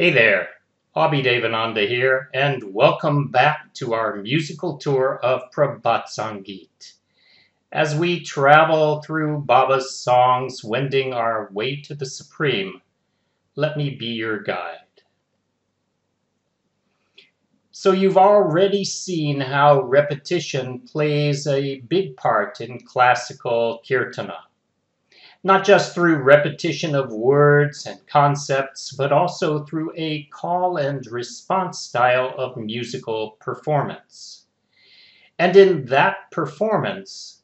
Hey there, Abhi Devananda here, and welcome back to our musical tour of Prabhat Sangeet. As we travel through Baba's songs, wending our way to the Supreme, let me be your guide. So, you've already seen how repetition plays a big part in classical kirtana not just through repetition of words and concepts, but also through a call and response style of musical performance. And in that performance,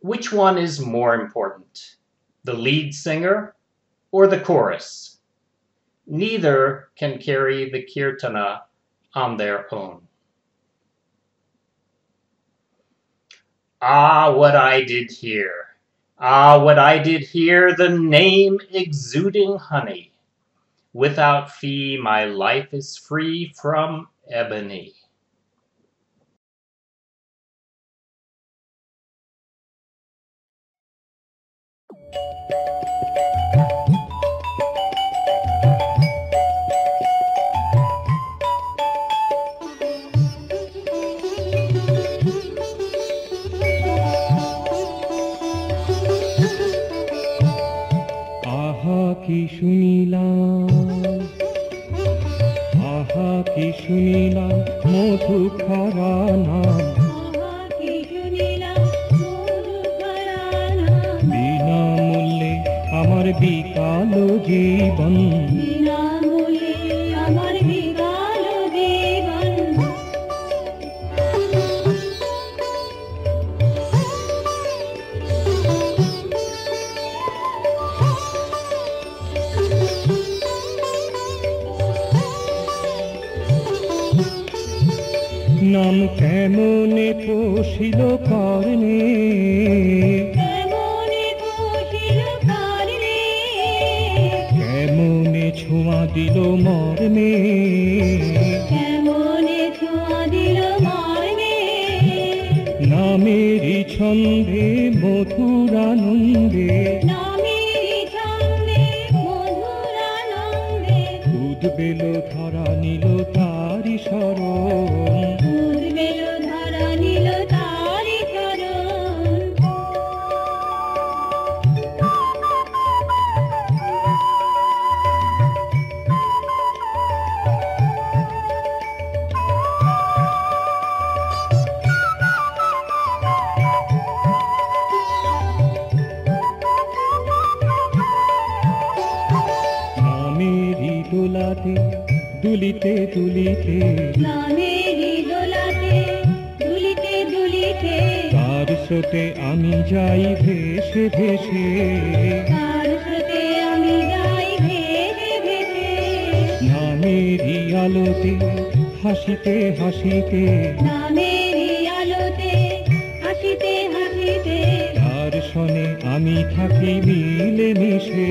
which one is more important, the lead singer or the chorus? Neither can carry the kirtana on their own. Ah, what I did here! Ah, what I did hear, the name exuding honey. Without fee, my life is free from ebony. কি শুনিলাম? আহা কি শুনিলাম? মধু খরা নাম বিনামূল্যে আমার বিকাল জীবন। নাম কেমনে পোষিল কর্ণে? কেমনে ছোঁয়া দিল মর্মে? নামেরই ছন্দে মধুরানন্দে। উদ্বেল ধরা নিল তারি শরণ দোলাতে দুলিতে। দুলিতে তার স্রোতে আমি যাই ভেসে ভেসে। নামেরই আলোতে হাসিতে হাসিতে। নামেরই আলোতে হাসিতে হাসিতে। তার সনে আমি থাকি মিলে মিশে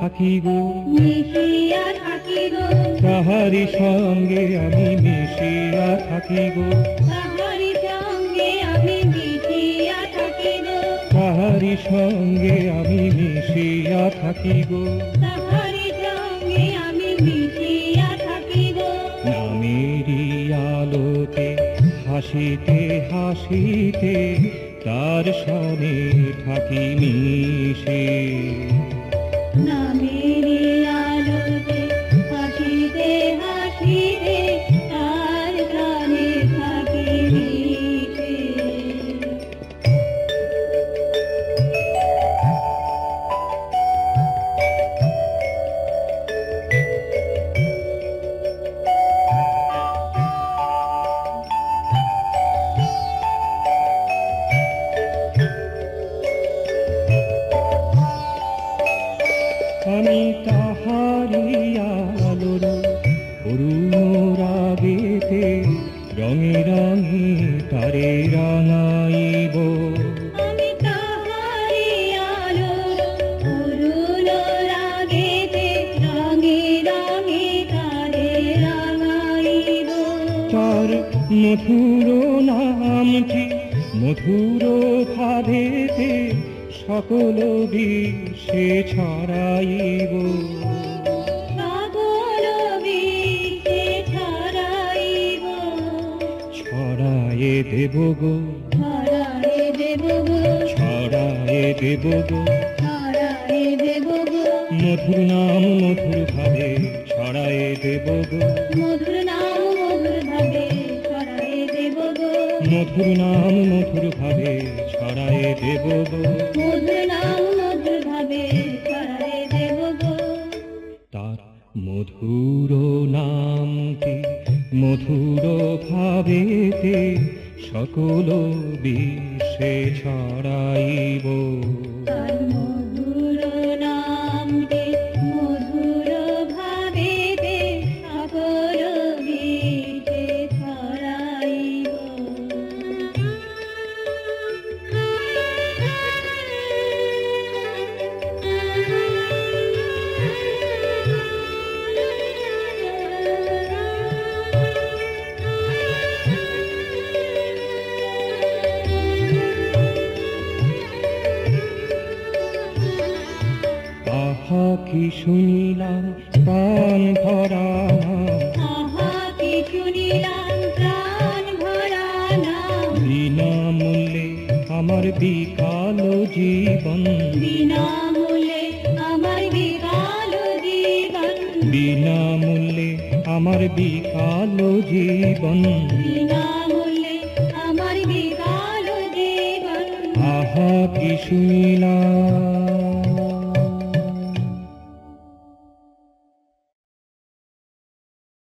থাকি গো। মিশিয়া থাকি গো। তাহারি সঙ্গে আমি মিশিয়া থাকি গো। তাহারি সঙ্গে আমি মিশিয়া থাকি গো। তাহারি সঙ্গে আমি মিশিয়া থাকি গো। তাহারি সঙ্গে আমি মিশিয়া থাকি গো। নামেরই আলোতে হাসিতে হাসিতে তার সনে থাকি মিশে। নামেরই আমি তাহারি আলোর অরুণ রাগেতে রঙে রঙে তারে রাঙাইব। মধুর নামটি মধুর ভাবেতে সকল বিশ্বে ছড়াইব। সকল বিশ্বে ছড়াইব। ছড়ায়ে দেব গো। ছড়ায়ে দেব গো। ছড়ায়ে দেব গো। ছড়ায়ে দেব গো। মধুর নাম মধুর ভাবে ছড়ায়ে দেব গো। মধুর নাম মধুর ভাবে ছড়ায়ে দেব গো। মধুর নাম মধুর ভাবে ছড়ায়ে দেব তার মধুর নামটি মধুর ভাবেতে সকল বিশ্বে ছড়াইব। আহা কি শুনিলাম প্রাণ ভরা আহা কি শুনিলাম প্রাণ ভরা বিনামূল্যে আমার বিকাল জীবন। বিনামূল্যে আমার বিকাল জীবন। বিনামূল্যে আমার বিকাল জীবন। বিনামূল্যে আমার বিকাল জীবন। আহা কি শুনিলাম